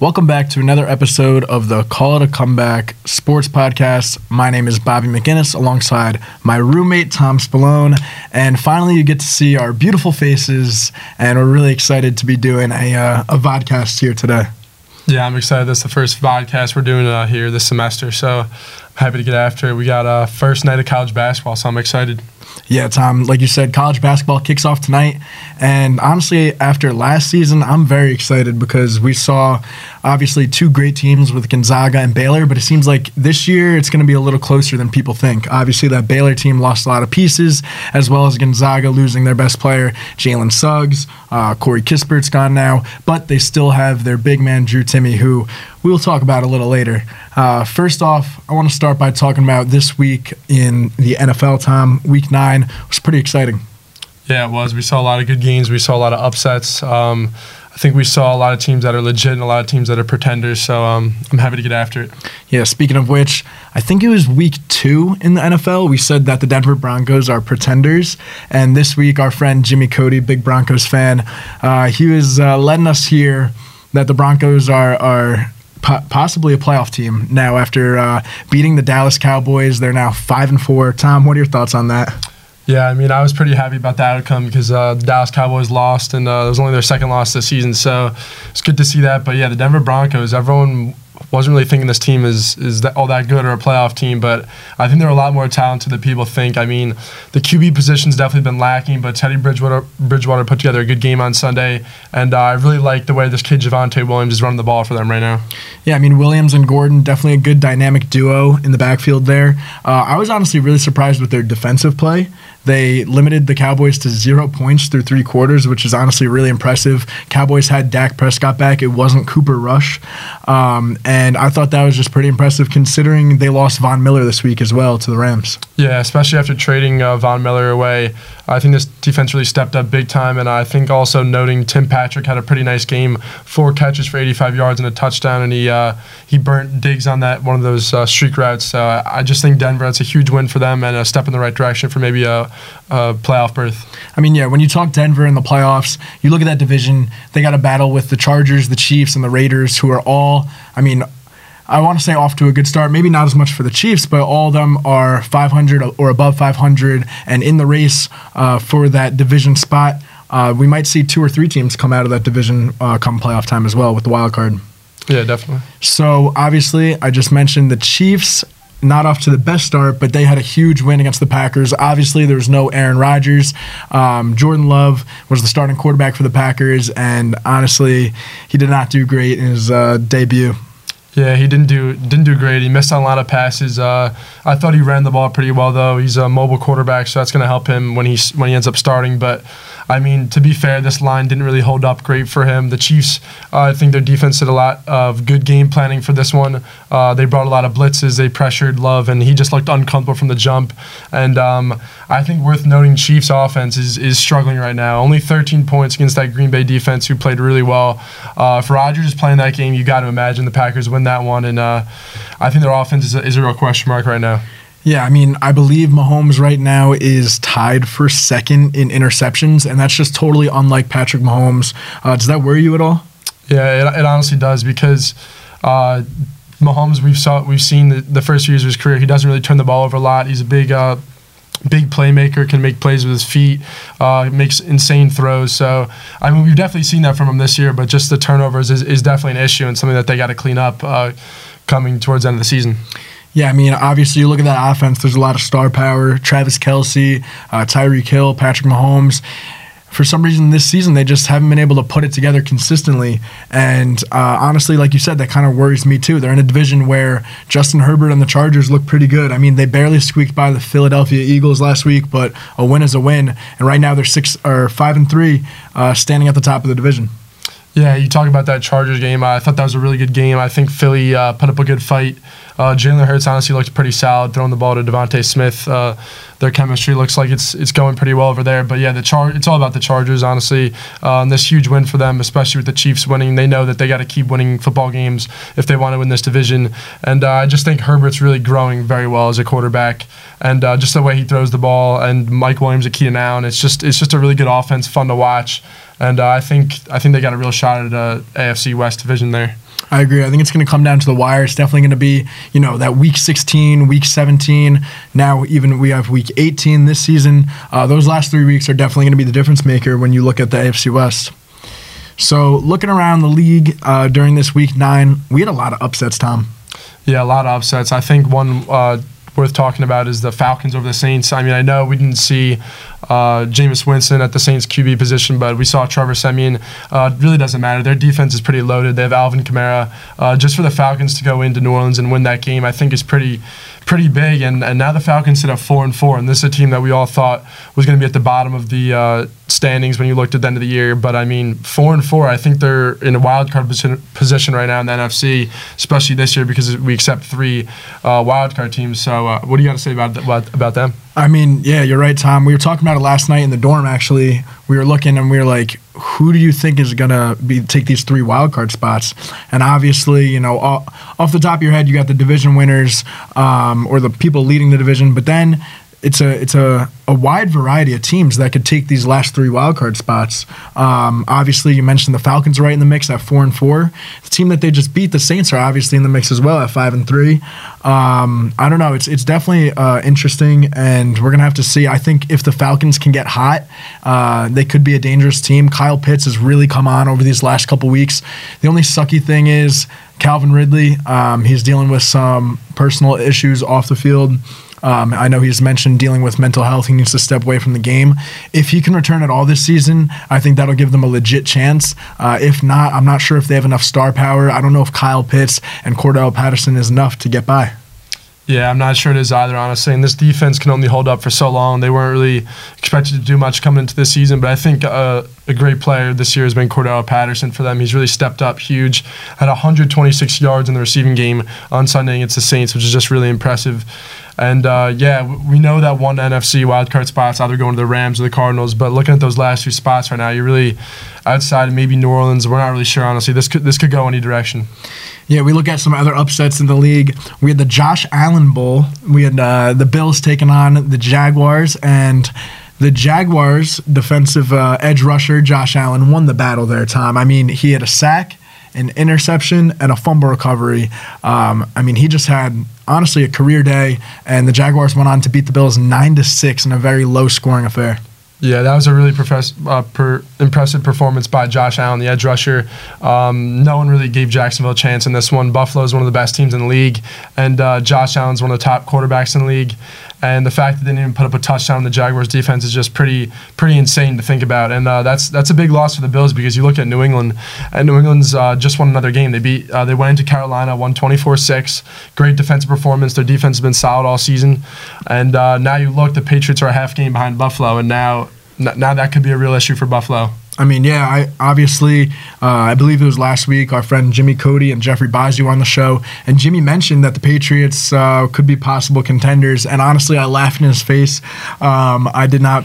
Welcome back to another episode of the Call It a Comeback Sports Podcast. My name is Bobby McGinnis alongside my roommate Tom Spallone. And finally, you get to see our beautiful faces, and we're really excited to be doing a, uh, a vodcast here today. Yeah, I'm excited. This is the first podcast we're doing uh, here this semester, so I'm happy to get after it. We got uh, first night of college basketball, so I'm excited. Yeah, Tom, like you said, college basketball kicks off tonight. And honestly, after last season, I'm very excited because we saw obviously two great teams with Gonzaga and Baylor, but it seems like this year it's going to be a little closer than people think. Obviously, that Baylor team lost a lot of pieces, as well as Gonzaga losing their best player, Jalen Suggs. Uh, Corey Kispert's gone now, but they still have their big man, Drew Timme, who we'll talk about a little later. Uh, first off, I want to start by talking about this week in the NFL, Tom. Week nine was pretty exciting. Yeah, it was. We saw a lot of good games. We saw a lot of upsets. Um, I think we saw a lot of teams that are legit and a lot of teams that are pretenders. So um, I'm happy to get after it. Yeah, speaking of which, I think it was week two in the NFL. We said that the Denver Broncos are pretenders. And this week, our friend Jimmy Cody, big Broncos fan, uh, he was uh, letting us hear that the Broncos are, are possibly a playoff team now after uh, beating the Dallas Cowboys. They're now five and four. Tom, what are your thoughts on that? Yeah, I mean, I was pretty happy about the outcome because uh, the Dallas Cowboys lost, and uh, it was only their second loss this season. So it's good to see that. But yeah, the Denver Broncos, everyone wasn't really thinking this team is is that, all that good or a playoff team, but I think they're a lot more talented than people think. I mean, the QB position's definitely been lacking, but Teddy Bridgewater Bridgewater put together a good game on Sunday, and uh, I really like the way this kid Javonte Williams is running the ball for them right now. Yeah, I mean Williams and Gordon definitely a good dynamic duo in the backfield there. Uh, I was honestly really surprised with their defensive play. They limited the Cowboys to zero points through three quarters, which is honestly really impressive. Cowboys had Dak Prescott back. It wasn't Cooper Rush. Um, and I thought that was just pretty impressive considering they lost Von Miller this week as well to the Rams. Yeah, especially after trading uh, Von Miller away. I think this defense really stepped up big time, and I think also noting Tim Patrick had a pretty nice game, four catches for 85 yards and a touchdown, and he uh, he burnt Diggs on that one of those uh, streak routes. So I just think Denver that's a huge win for them and a step in the right direction for maybe a, a playoff berth. I mean, yeah, when you talk Denver in the playoffs, you look at that division. They got a battle with the Chargers, the Chiefs, and the Raiders, who are all, I mean, I want to say off to a good start. Maybe not as much for the Chiefs, but all of them are 500 or above 500 and in the race uh, for that division spot. Uh, we might see two or three teams come out of that division uh, come playoff time as well with the wild card. Yeah, definitely. So obviously, I just mentioned the Chiefs not off to the best start, but they had a huge win against the Packers. Obviously, there was no Aaron Rodgers. Um, Jordan Love was the starting quarterback for the Packers, and honestly, he did not do great in his uh, debut. Yeah, he didn't do didn't do great. He missed on a lot of passes. Uh, I thought he ran the ball pretty well though. He's a mobile quarterback, so that's going to help him when he when he ends up starting. But I mean, to be fair, this line didn't really hold up great for him. The Chiefs, uh, I think their defense did a lot of good game planning for this one. Uh, they brought a lot of blitzes. They pressured Love, and he just looked uncomfortable from the jump. And um, I think worth noting, Chiefs offense is, is struggling right now. Only 13 points against that Green Bay defense, who played really well. Uh, if Rodgers is playing that game, you got to imagine the Packers win that one. And uh, I think their offense is a, is a real question mark right now. Yeah, I mean, I believe Mahomes right now is tied for second in interceptions, and that's just totally unlike Patrick Mahomes. Uh, does that worry you at all? Yeah, it, it honestly does because uh, Mahomes, we've saw we've seen the, the, first few years of his career, he doesn't really turn the ball over a lot. He's a big. Uh, big playmaker, can make plays with his feet, uh, makes insane throws. So, I mean, we've definitely seen that from him this year, but just the turnovers is, is definitely an issue and something that they got to clean up uh, coming towards the end of the season. Yeah, I mean, obviously, you look at that offense, there's a lot of star power. Travis Kelce, uh, Tyreek Hill, Patrick Mahomes. For some reason, this season, they just haven't been able to put it together consistently. And uh, honestly, like you said, that kind of worries me too. They're in a division where Justin Herbert and the Chargers look pretty good. I mean, they barely squeaked by the Philadelphia Eagles last week, but a win is a win. And right now, they're six or five and three, uh, standing at the top of the division. Yeah, you talk about that Chargers game. I thought that was a really good game. I think Philly uh, put up a good fight. Uh, Jalen Hurts honestly looked pretty solid throwing the ball to DeVonta Smith. Uh, their chemistry looks like it's it's going pretty well over there. But yeah, the char- it's all about the Chargers, honestly. And this huge win for them, especially with the Chiefs winning. They know that they got to keep winning football games if they want to win this division. And uh, I just think Herbert's really growing very well as a quarterback, and uh, just the way he throws the ball, and Mike Williams at Keenan Allen. It's just it's just a really good offense, fun to watch. And uh, I think I think they got a real shot at a AFC West division there. I agree. I think it's going to come down to the wire. It's definitely going to be, you know, that week 16, week 17. Now, even we have week 18 this season. Uh, those last three weeks are definitely going to be the difference maker when you look at the AFC West. So, looking around the league uh, during this week nine, we had a lot of upsets, Tom. Yeah, a lot of upsets. I think one uh, worth talking about is the Falcons over the Saints. I mean, I know we didn't see uh, Jameis Winston at the Saints QB position, but we saw Trevor Siemian. Uh, really doesn't matter. Their defense is pretty loaded. They have Alvin Kamara. Uh, just for the Falcons to go into New Orleans and win that game, I think is pretty pretty big. And, and now the Falcons sit at four and four, and this is a team that we all thought was going to be at the bottom of the uh, standings when you looked at the end of the year. But I mean, four and four, I think they're in a wild card position right now in the NFC, especially this year because we accept three uh, wild card teams. So, uh, what do you got to say about about, about them? I mean, yeah, you're right, Tom. We were talking about it last night in the dorm. Actually, we were looking and we were like, who do you think is gonna be take these three wild card spots? And obviously, you know, off the top of your head, you got the division winners um, or the people leading the division. But then it's a it's a, a wide variety of teams that could take these last three wildcard spots. Um, obviously, you mentioned the Falcons are right in the mix at four and four. The team that they just beat, the Saints, are obviously in the mix as well at five and three. Um, I don't know. It's it's definitely uh, interesting, and we're gonna have to see. I think if the Falcons can get hot, uh, they could be a dangerous team. Kyle Pitts has really come on over these last couple weeks. The only sucky thing is Calvin Ridley. Um, he's dealing with some personal issues off the field. Um, I know he's mentioned dealing with mental health. He needs to step away from the game. If he can return at all this season, I think that'll give them a legit chance. Uh, if not, I'm not sure if they have enough star power. I don't know if Kyle Pitts and Cordarrelle Patterson is enough to get by. Yeah, I'm not sure it is either, honestly. And this defense can only hold up for so long. They weren't really expected to do much coming into this season, but I think uh, a great player this year has been Cordarrelle Patterson for them. He's really stepped up huge. Had 126 yards in the receiving game on Sunday against the Saints, which is just really impressive. And uh, yeah, we know that one NFC wildcard spot's either going to the Rams or the Cardinals. But looking at those last two spots right now, you're really outside of maybe New Orleans. We're not really sure, honestly. This could this could go any direction. Yeah, we look at some other upsets in the league. We had the Josh Allen Bowl. We had uh, the Bills taking on the Jaguars, and the Jaguars' defensive uh, edge rusher Josh Allen won the battle there. Tom, I mean, he had a sack an interception, and a fumble recovery. Um, I mean, he just had honestly a career day, and the Jaguars went on to beat the Bills nine to six in a very low scoring affair. Yeah, that was a really profess- uh, per- impressive performance by Josh Allen, the edge rusher. Um, no one really gave Jacksonville a chance in this one. Buffalo is one of the best teams in the league, and uh, Josh Allen's one of the top quarterbacks in the league. And the fact that they didn't even put up a touchdown in the Jaguars' defense is just pretty pretty insane to think about. And uh, that's that's a big loss for the Bills because you look at New England, and New England's uh, just won another game. They beat uh, they went into Carolina, won 24-6. Great defensive performance. Their defense has been solid all season. And uh, now you look, the Patriots are a half game behind Buffalo, and now now that could be a real issue for Buffalo. I mean, yeah, I obviously, uh, I believe it was last week, our friend Jimmy Cody and Jeffrey Bazio on the show, and Jimmy mentioned that the Patriots uh, could be possible contenders. And honestly, I laughed in his face. Um, I did not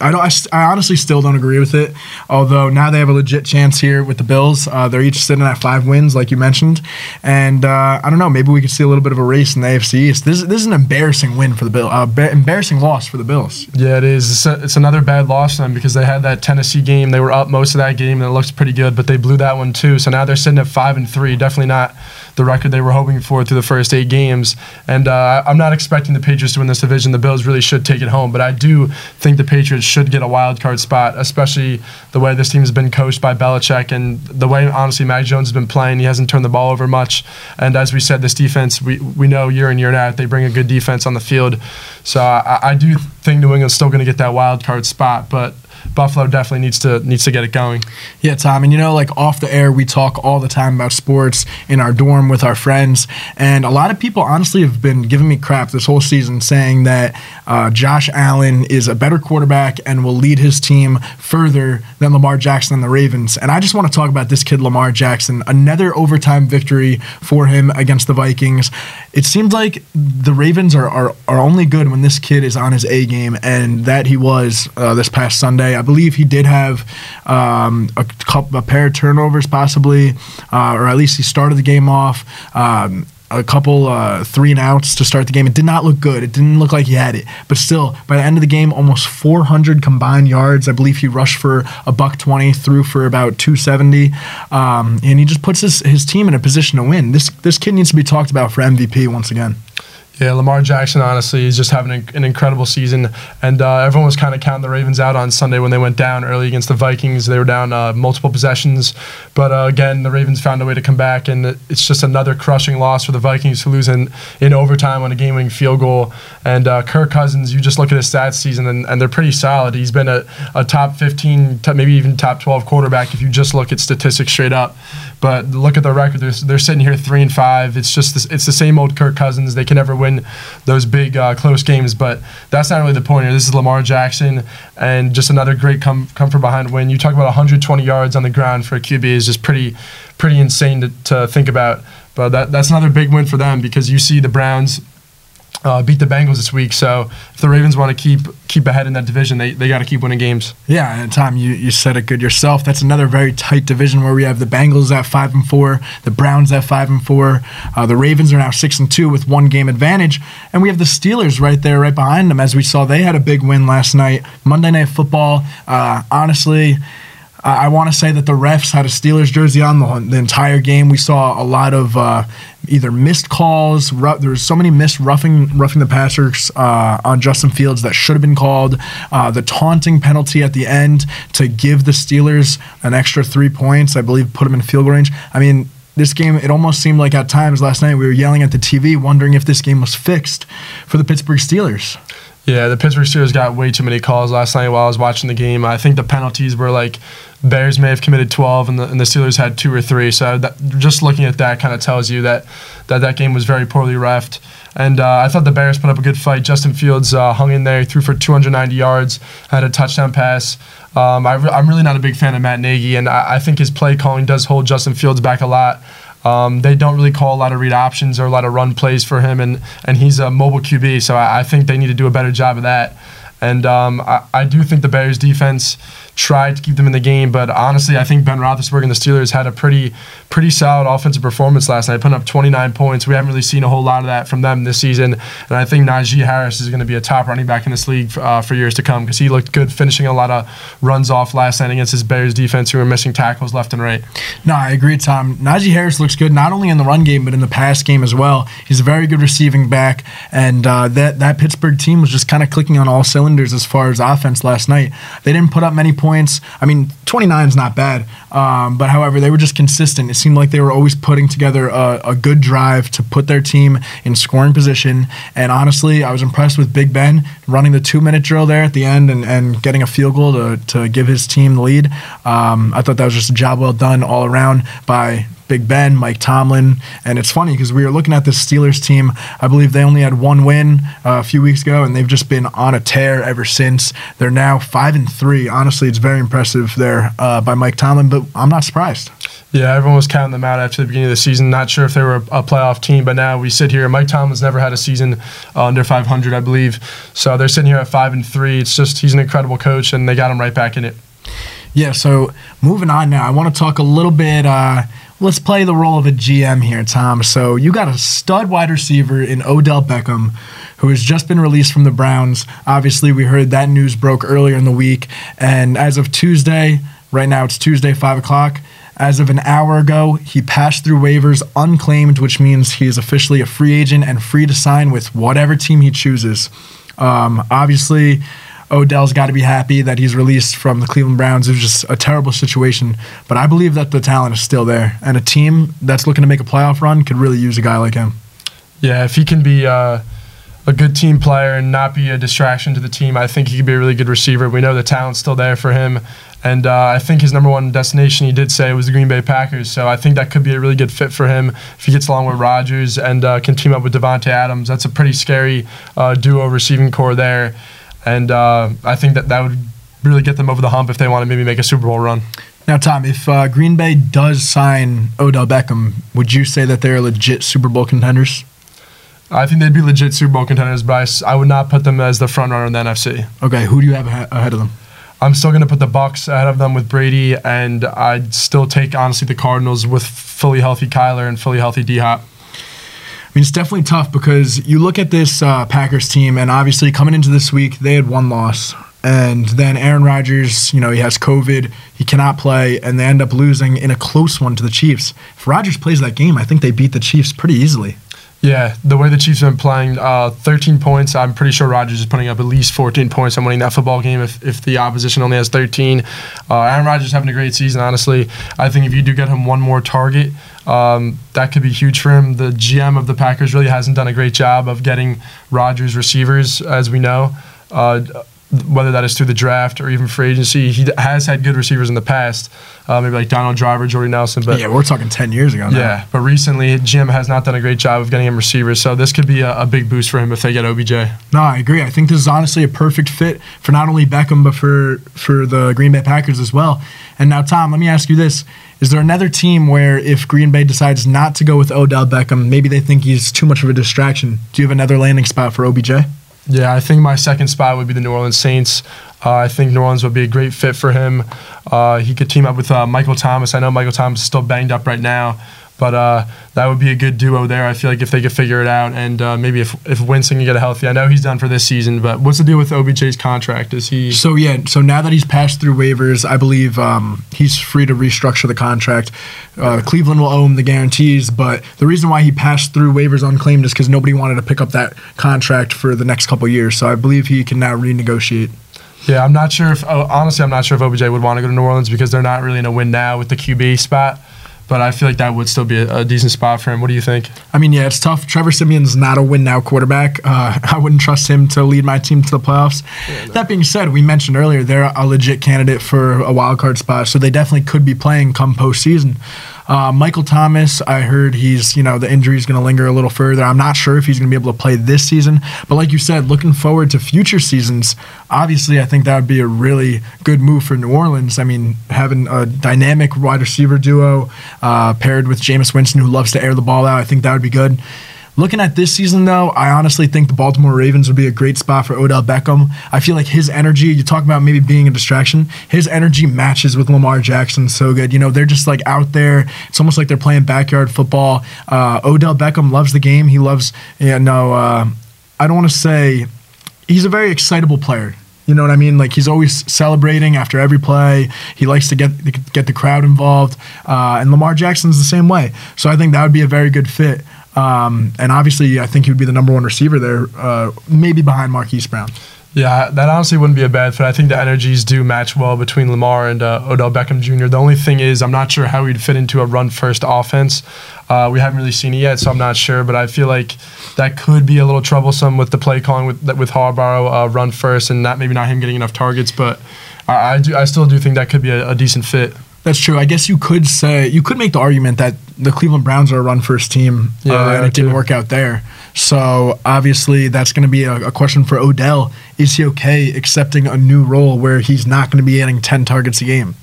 I don't. I, I, honestly still don't agree with it. Although now they have a legit chance here with the Bills. Uh, they're each sitting at five wins, like you mentioned, and uh, I don't know. Maybe we could see a little bit of a race in the AFC East. This, this is an embarrassing win for the Bills. Uh, ba- embarrassing loss for the Bills. Yeah, it is. It's, a, it's another bad loss for them because they had that Tennessee game. They were up most of that game and it looked pretty good, but they blew that one too. So now they're sitting at five and three. Definitely not the record they were hoping for through the first eight games. And uh, I'm not expecting the Patriots to win this division. The Bills really should take it home, but I do think the Patriots should get a wild card spot, especially the way this team has been coached by Belichick and the way honestly Mac Jones has been playing. He hasn't turned the ball over much, and as we said, this defense we we know year in year out they bring a good defense on the field. So I, I do think New England's still going to get that wild card spot, but Buffalo definitely needs to needs to get it going. Yeah, Tom, and you know, like off the air, we talk all the time about sports in our dorm with our friends, and a lot of people honestly have been giving me crap this whole season, saying that uh, Josh Allen is a better quarterback and will lead his team further than Lamar Jackson and the Ravens. And I just want to talk about this kid, Lamar Jackson. Another overtime victory for him against the Vikings. It seems like the Ravens are are, are only good when this kid is on his A game, and that he was uh, this past Sunday. I believe he did have um, a couple, a pair of turnovers, possibly, uh, or at least he started the game off. Um, a couple uh, three and outs to start the game. It did not look good. It didn't look like he had it. But still, by the end of the game, almost 400 combined yards. I believe he rushed for a buck 20, threw for about 270, um, and he just puts his, his team in a position to win. This this kid needs to be talked about for MVP once again. Yeah, Lamar Jackson, honestly, is just having an incredible season. And uh, everyone was kind of counting the Ravens out on Sunday when they went down early against the Vikings. They were down uh, multiple possessions. But uh, again, the Ravens found a way to come back. And it's just another crushing loss for the Vikings to lose in, in overtime on a game winning field goal. And uh, Kirk Cousins, you just look at his stats season, and, and they're pretty solid. He's been a, a top 15, maybe even top 12 quarterback if you just look at statistics straight up. But look at the record; they're, they're sitting here three and five. It's just this, it's the same old Kirk Cousins. They can never win those big uh, close games, but that's not really the point here. This is Lamar Jackson, and just another great come come from behind win. You talk about 120 yards on the ground for a QB is just pretty pretty insane to, to think about. But that that's another big win for them because you see the Browns uh, beat the Bengals this week. So if the Ravens want to keep keep ahead in that division, they, they got to keep winning games. Yeah, and Tom, you, you said it good yourself. That's another very tight division where we have the Bengals at five and four, the Browns at five and four, uh, the Ravens are now six and two with one game advantage, and we have the Steelers right there, right behind them. As we saw, they had a big win last night. Monday Night Football. Uh, honestly. I want to say that the refs had a Steelers jersey on the, the entire game. We saw a lot of uh, either missed calls. Ru- there was so many missed roughing roughing the passers uh, on Justin Fields that should have been called. Uh, the taunting penalty at the end to give the Steelers an extra three points, I believe, put them in field range. I mean, this game, it almost seemed like at times last night we were yelling at the TV, wondering if this game was fixed for the Pittsburgh Steelers. Yeah, the Pittsburgh Steelers got way too many calls last night while I was watching the game. I think the penalties were like Bears may have committed 12 and the, and the Steelers had two or three. So that, just looking at that kind of tells you that, that that game was very poorly refed. And uh, I thought the Bears put up a good fight. Justin Fields uh, hung in there, threw for 290 yards, had a touchdown pass. Um, I am really not a big fan of Matt Nagy, and I, I think his play calling does hold Justin Fields back a lot. Um, they don't really call a lot of read options or a lot of run plays for him, and, and he's a mobile QB, so I, I think they need to do a better job of that. And um, I, I, do think the Bears defense tried to keep them in the game, but honestly, I think Ben Roethlisberger and the Steelers had a pretty pretty solid offensive performance last night, putting up 29 points. We haven't really seen a whole lot of that from them this season, and I think Najee Harris is going to be a top running back in this league uh, for years to come because he looked good finishing a lot of runs off last night against his Bears defense who were missing tackles left and right. No, I agree, Tom. Najee Harris looks good not only in the run game but in the pass game as well. He's a very good receiving back, and uh, that that Pittsburgh team was just kind of clicking on all cylinders as far as offense last night. They didn't put up many points. I mean, 29 is not bad, um, but however, they were just consistent. It seemed like they were always putting together a, a, good drive to put their team in scoring position. And honestly, I was impressed with Big Ben running the two minute drill there at the end and, and getting a field goal to, to give his team the lead. Um, I thought that was just a job well done all around by Big Ben, Mike Tomlin. And it's funny because we were looking at this Steelers team. I believe they only had one win uh, a few weeks ago, and they've just been on a tear ever since. They're now five and three. Honestly, it's very impressive there uh, by Mike Tomlin, but I'm not surprised. Yeah, everyone was counting them out after the beginning of the season. Not sure if they were a, playoff team, but now we sit here. Mike Tomlin's never had a season uh, under 500, I believe. So they're sitting here at five and three. It's just he's an incredible coach, and they got him right back in it. Yeah. So moving on now, I want to talk a little bit. Uh, let's play the role of a GM here, Tom. So you got a stud wide receiver in Odell Beckham, who has just been released from the Browns. Obviously, we heard that news broke earlier in the week, and as of Tuesday, right now it's Tuesday, five o'clock. As of an hour ago, he passed through waivers unclaimed, which means he is officially a free agent and free to sign with whatever team he chooses. Um, obviously, Odell's got to be happy that he's released from the Cleveland Browns. It was just a terrible situation, but I believe that the talent is still there, and a team that's looking to make a playoff run could really use a guy like him. Yeah, if he can be uh, a good team player and not be a distraction to the team, I think he could be a really good receiver. We know the talent's still there for him, and uh, I think his number one destination, he did say, was the Green Bay Packers. So I think that could be a really good fit for him if he gets along with Rodgers and uh, can team up with Davante Adams. That's a pretty scary uh, duo receiving core there and uh, I think that that would really get them over the hump if they want to maybe make a Super Bowl run. Now, Tom, if uh, Green Bay does sign Odell Beckham, would you say that they're legit Super Bowl contenders? I think they'd be legit Super Bowl contenders, but I, I would not put them as the front runner in the NFC. Okay, who do you have ahead of them? I'm still going to put the Bucs ahead of them with Brady, and I'd still take honestly the Cardinals with fully healthy Kyler and fully healthy D Hop. Mean, it's definitely tough because you look at this uh, Packers team, and obviously coming into this week, they had one loss. And then Aaron Rodgers, you know, he has COVID, he cannot play, and they end up losing in a close one to the Chiefs. If Rodgers plays that game, I think they beat the Chiefs pretty easily. Yeah, the way the Chiefs have been playing, uh, 13 points. I'm pretty sure Rodgers is putting up at least 14 points on winning that football game if, if the opposition only has 13. Uh, Aaron Rodgers having a great season, honestly. I think if you do get him one more target, um, that could be huge for him. The GM of the Packers really hasn't done a great job of getting Rodgers receivers, as we know. Uh, whether that is through the draft or even free agency. He has had good receivers in the past, uh, maybe like Donald Driver, Jordy Nelson. But yeah, we're talking ten years ago. Now. Yeah, but recently Jim has not done a great job of getting him receivers, so this could be a, a, big boost for him if they get OBJ. No, I agree. I think this is honestly a perfect fit for not only Beckham but for for the Green Bay Packers as well. And now, Tom, let me ask you this: Is there another team where if Green Bay decides not to go with Odell Beckham, maybe they think he's too much of a distraction? Do you have another landing spot for OBJ? Yeah, I think my second spot would be the New Orleans Saints. Uh, I think New Orleans would be a great fit for him. Uh, he could team up with uh, Michael Thomas. I know Michael Thomas is still banged up right now, but uh, that would be a good duo there. I feel like if they could figure it out, and uh, maybe if if Winston can get a healthy, I know he's done for this season. But what's the deal with OBJ's contract? Is he? So yeah, so now that he's passed through waivers, I believe um, he's free to restructure the contract. Uh, Cleveland will owe him the guarantees, but the reason why he passed through waivers unclaimed is because nobody wanted to pick up that contract for the next couple years. So I believe he can now renegotiate. Yeah, I'm not sure if oh, honestly, I'm not sure if OBJ would want to go to New Orleans because they're not really in a win now with the QB spot but I feel like that would still be a, a, decent spot for him. What do you think? I mean, yeah, it's tough. Trevor Siemian's not a win now quarterback. Uh, I wouldn't trust him to lead my team to the playoffs. Yeah, no. That being said, we mentioned earlier they're a legit candidate for a wild card spot, so they definitely could be playing come postseason. Uh, Michael Thomas, I heard he's, you know, the injury is going to linger a little further. I'm not sure if he's going to be able to play this season, but like you said, looking forward to future seasons, obviously, I think that would be a really good move for New Orleans. I mean, having a dynamic wide receiver duo uh, paired with Jameis Winston, who loves to air the ball out, I think that would be good. Looking at this season, though, I honestly think the Baltimore Ravens would be a great spot for Odell Beckham. I feel like his energy, you talk about maybe being a distraction, his energy matches with Lamar Jackson so good. You know, they're just like out there. It's almost like they're playing backyard football. Uh, Odell Beckham loves the game. He loves, you know, uh, I don't want to say, he's a very excitable player. You know what I mean? Like he's always celebrating after every play. He likes to get get the crowd involved, uh, and Lamar Jackson's the same way. So I think that would be a very good fit. Um, and obviously, I think he would be the number one receiver there, uh, maybe behind Marquise Brown. Yeah, that honestly wouldn't be a bad fit. I think the energies do match well between Lamar and uh, Odell Beckham Jr. The only thing is, I'm not sure how he'd fit into a run first offense. Uh, we haven't really seen it yet, so I'm not sure. But I feel like that could be a little troublesome with the play calling with with Harbaugh uh, run first, and not maybe not him getting enough targets. But I, I do, I still do think that could be a, a decent fit. That's true. I guess you could say you could make the argument that the Cleveland Browns are a run first team, yeah, uh, and it didn't work out there. So obviously, that's going to be a, a, question for Odell. Is he okay accepting a new role where he's not going to be getting ten targets a game?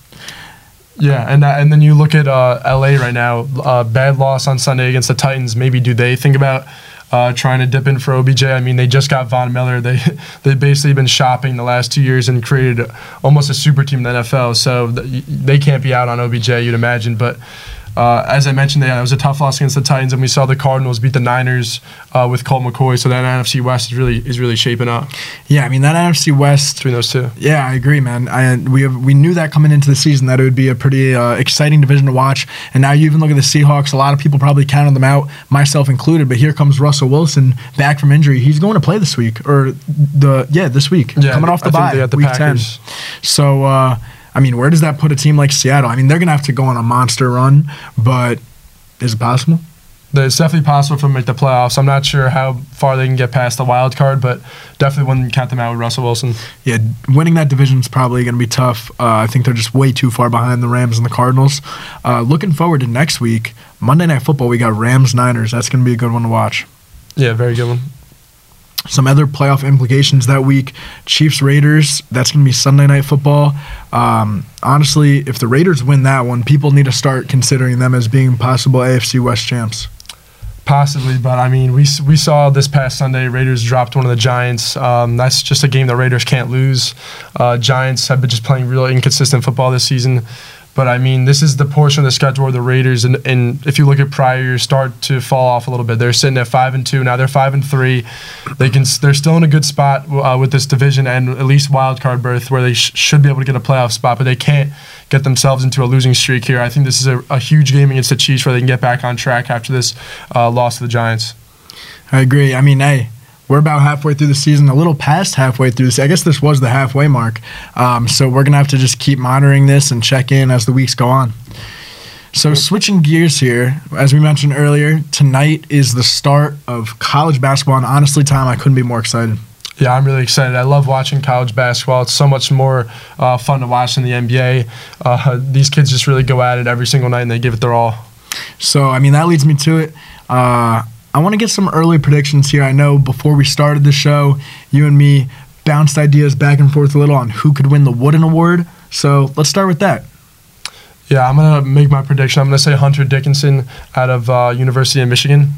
Yeah, and uh, and then you look at uh, LA right now. Uh, bad loss on Sunday against the Titans. Maybe do they think about uh, trying to dip in for OBJ. I mean, they just got Von Miller. They they basically been shopping the last two years and created almost a super team in the NFL. So th- they can't be out on OBJ, you'd imagine. But uh, as I mentioned, it was a tough loss against the Titans, and we saw the Cardinals beat the Niners uh, with Colt McCoy. So that NFC West is really is really shaping up. Yeah, I mean that NFC West between those two. Yeah, I agree, man. I, we have, we knew that coming into the season that it would be a pretty uh, exciting division to watch. And now you even look at the Seahawks. A lot of people probably counted them out, myself included. But here comes Russell Wilson back from injury. He's going to play this week or the yeah this week yeah, coming off the bye the week Packers. ten. So. I mean, where does that put a team like Seattle? I mean, they're going to have to go on a monster run, but is it possible? It's definitely possible for them to make the playoffs. I'm not sure how far they can get past the wild card, but definitely wouldn't count them out with Russell Wilson. Yeah, winning that division is probably going to be tough. Uh, I think they're just way too far behind the Rams and the Cardinals. Uh, looking forward to next week, Monday Night Football. We got Rams Niners. That's going to be a good one to watch. Yeah, very good one. Some other playoff implications that week Chiefs Raiders, that's going to be Sunday night football. Um, honestly, if the Raiders win that one, people need to start considering them as being possible AFC West champs. Possibly, but I mean, we, we saw this past Sunday Raiders dropped one of the Giants. Um, that's just a game the Raiders can't lose. Uh, Giants have been just playing really inconsistent football this season. But I mean, this is the portion of the schedule where the Raiders, and, and if you look at prior years, start to fall off a little bit. They're sitting at five and two now. They're five and three. They can. They're still in a good spot uh, with this division and at least wild card berth, where they sh- should be able to get a playoff spot, but they can't get themselves into a losing streak here. I think this is a, a huge game against the Chiefs where they can get back on track after this uh, loss to the Giants. I agree. I mean, hey, we're about halfway through the season, a little past halfway through this. I guess this was the halfway mark. Um, so we're going to have to just keep monitoring this and check in as the weeks go on. So, switching gears here, as we mentioned earlier, tonight is the start of college basketball. And honestly, Tom, I couldn't be more excited. Yeah, I'm really excited. I love watching college basketball. It's so much more uh, fun to watch than the NBA. Uh, these kids just really go at it every single night and they give it their all. So, I mean, that leads me to it. Uh, I want to get some early predictions here. I know before we started the show, you and me bounced ideas back and forth a little on who could win the Wooden Award. So let's start with that. Yeah, I'm gonna make my prediction. I'm gonna say Hunter Dickinson out of uh, University of Michigan,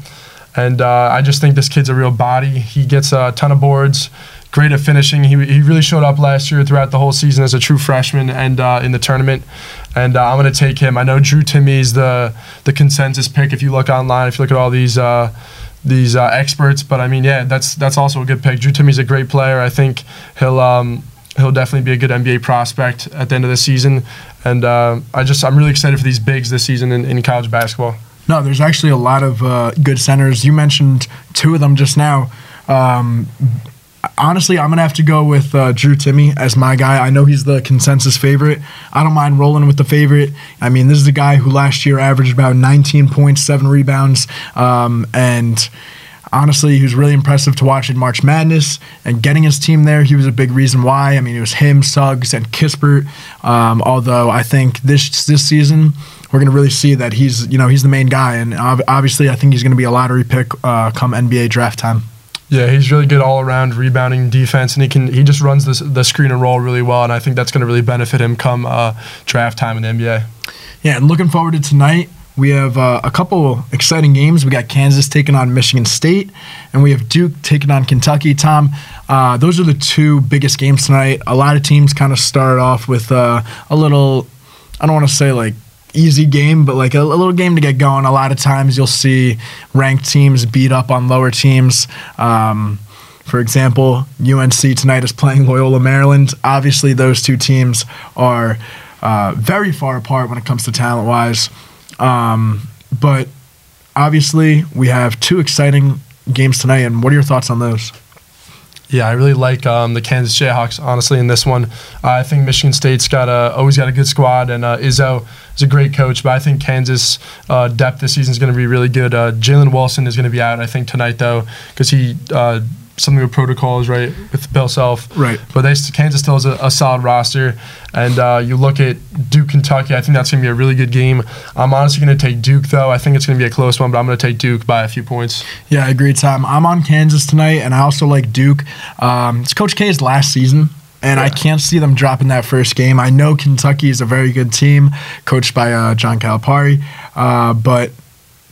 and uh, I just think this kid's a real body. He gets a ton of boards great at finishing. He, he really showed up last year throughout the whole season as a true freshman and uh, in the tournament. And uh, I'm going to take him. I know Drew Timme is the the consensus pick. If you look online, if you look at all these uh, these uh, experts, but I mean, yeah, that's that's also a good pick. Drew Timme's a great player. I think he'll. Um, he'll definitely be a good NBA prospect at the end of the season, and uh, I just I'm really excited for these bigs this season in, in college basketball. No, there's actually a lot of uh, good centers. You mentioned two of them just now. Um, honestly, I'm gonna have to go with uh, Drew Timme as my guy. I know he's the consensus favorite. I don't mind rolling with the favorite. I mean, this is a guy who last year averaged about 19 points, seven rebounds, um, and honestly, he was really impressive to watch in March Madness and getting his team there. He was a big reason why. I mean, it was him, Suggs, and Kispert. Um, although I think this this season we're going to really see that he's you know he's the main guy, and obviously I think he's going to be a lottery pick uh, come NBA draft time. Yeah, he's really good all around rebounding defense, and he can he just runs the the screen and roll really well, and I think that's going to really benefit him come uh, draft time in the NBA. Yeah, and looking forward to tonight. We have uh, a couple exciting games. We got Kansas taking on Michigan State, and we have Duke taking on Kentucky. Tom, uh, those are the two biggest games tonight. A lot of teams kind of start off with uh, a little, I don't want to say like easy game, but like a, a, little game to get going. A lot of times you'll see ranked teams beat up on lower teams. Um, for example, UNC tonight is playing Loyola Maryland. Obviously, those two teams are uh, very far apart when it comes to talent wise. Um, but obviously, we have two exciting games tonight. And what are your thoughts on those? Yeah, I really like um, the Kansas Jayhawks. Honestly, in this one, uh, I think Michigan State's got a always got a good squad, and uh, Izzo is a great coach. But I think Kansas uh, depth this season is going to be really good. Uh, Jalen Wilson is going to be out, I think, tonight though, because he uh, something with protocols, right, with Bill Self. Right. But they, Kansas still has a, a solid roster. And uh, you look at Duke, Kentucky, I think that's going to be a really good game. I'm honestly going to take Duke, though. I think it's going to be a close one, but I'm going to take Duke by a few points. Yeah, I agree, Tom. I'm on Kansas tonight, and I also like Duke. Um, it's Coach K's last season and yeah. I can't see them dropping that first game. I know Kentucky is a very good team, coached by uh, John Calipari, uh, but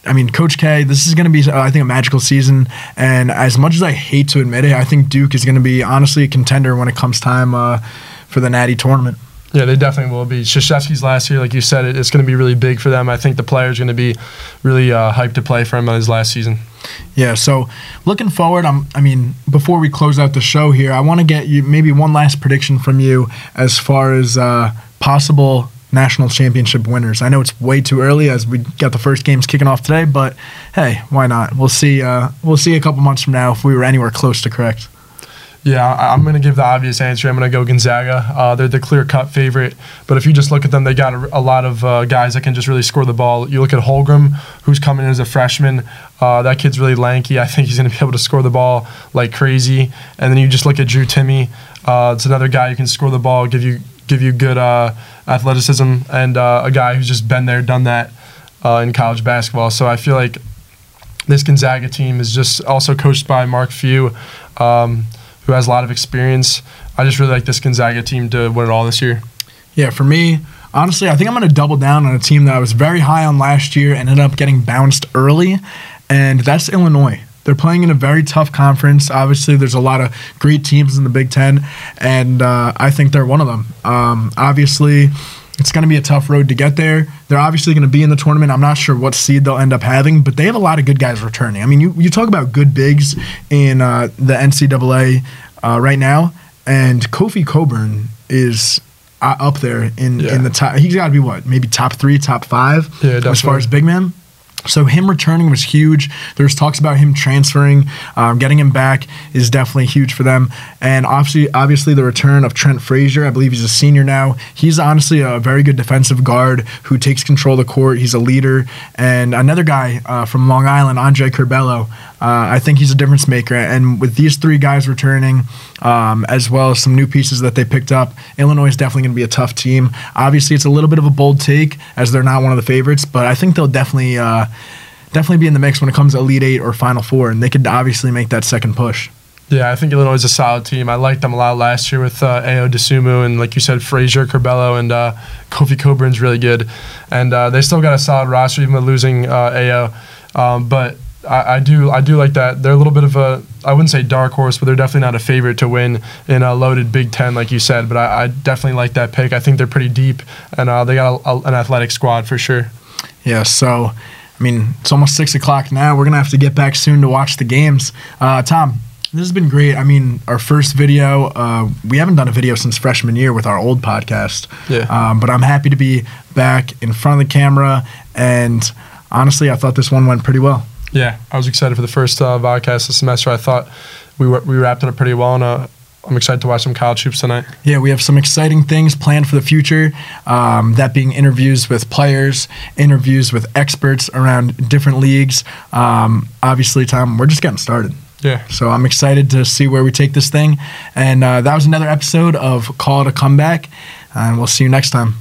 I mean, Coach K, this is going to be, uh, I think, a magical season. And as much as I hate to admit it, I think Duke is going to be honestly a contender when it comes time uh, for the Natty tournament. Yeah, they definitely will be. Krzyzewski's last year, like you said, it's going to be really big for them. I think the player's are going to be really uh, hyped to play for him on his last season. Yeah, so looking forward, I'm, I mean, before we close out the show here, I want to get you maybe one last prediction from you as far as uh, possible national championship winners. I know it's way too early as we got the first games kicking off today, but hey, why not? We'll see. Uh, we'll see a couple months from now if we were anywhere close to correct. Yeah, I'm going to give the obvious answer. I'm going to go Gonzaga. Uh, they're the clear cut favorite. But if you just look at them, they got a, a lot of uh, guys that can just really score the ball. You look at Holmgren, who's coming in as a freshman. Uh, that kid's really lanky. I think he's going to be able to score the ball like crazy. And then you just look at Drew Timme. Uh, it's another guy who can score the ball, give you give you good uh, athleticism, and uh, a guy who's just been there, done that uh, in college basketball. So I feel like this Gonzaga team is just also coached by Mark Few, um, who has a lot of experience. I just really like this Gonzaga team to win it all this year. Yeah, for me, honestly, I think I'm going to double down on a team that I was very high on last year and ended up getting bounced early, and that's Illinois. They're playing in a very tough conference. Obviously, there's a lot of great teams in the Big Ten, and uh, I think they're one of them. Um, obviously, It's going to be a tough road to get there. They're obviously going to be in the tournament. I'm not sure what seed they'll end up having, but they have a lot of good guys returning. I mean, you, you talk about good bigs in uh, the NCAA uh, right now, and Kofi Cockburn is uh, up there in, Yeah. in the top. He's got to be what, maybe top three, top five Yeah, as far as big man. So him returning was huge. There's talks about him transferring, um, getting him back is definitely huge for them. And obviously, obviously the return of Trent Frazier. I believe he's a senior now. He's honestly a very good defensive guard who takes control of the court. He's a leader. And another guy uh, from Long Island, Andre Curbelo. Uh, I think he's a difference maker. And with these three guys returning, um, as well as some new pieces that they picked up, Illinois is definitely going to be a tough team. Obviously, it's a little bit of a bold take as they're not one of the favorites, but I think they'll definitely. Uh, definitely be in the mix when it comes to Elite Eight or Final Four, and they could obviously make that second push. Yeah, I think Illinois is a solid team. I liked them a lot last year with uh, Ayo Dosunmu and, like you said, Frazier, Curbelo, and uh, Kofi Cockburn's really good. And uh, they still got a solid roster, even with losing uh, Ayo. Um, but I, I do I do like that. They're a little bit of a, I wouldn't say dark horse, but they're definitely not a favorite to win in a loaded Big Ten, like you said. But I, I definitely like that pick. I think they're pretty deep, and uh, they got a, a, an athletic squad for sure. Yeah, so I mean, it's almost six o'clock now. We're gonna have to get back soon to watch the games. Uh, Tom, this has been great. I mean, our first video, uh, we haven't done a video since freshman year with our old podcast. Yeah. Um, but I'm happy to be back in front of the camera, and honestly, I thought this one went pretty well. Yeah, I was excited for the first uh, podcast this semester. I thought we were, we wrapped it up pretty well, and uh, I'm excited to watch some college hoops tonight. Yeah, we have some exciting things planned for the future. Um, that being interviews with players, interviews with experts around different leagues. Um, obviously, Tom, we're just getting started. Yeah. So I'm excited to see where we take this thing. And uh, that was another episode of Call It a Comeback. And we'll see you next time.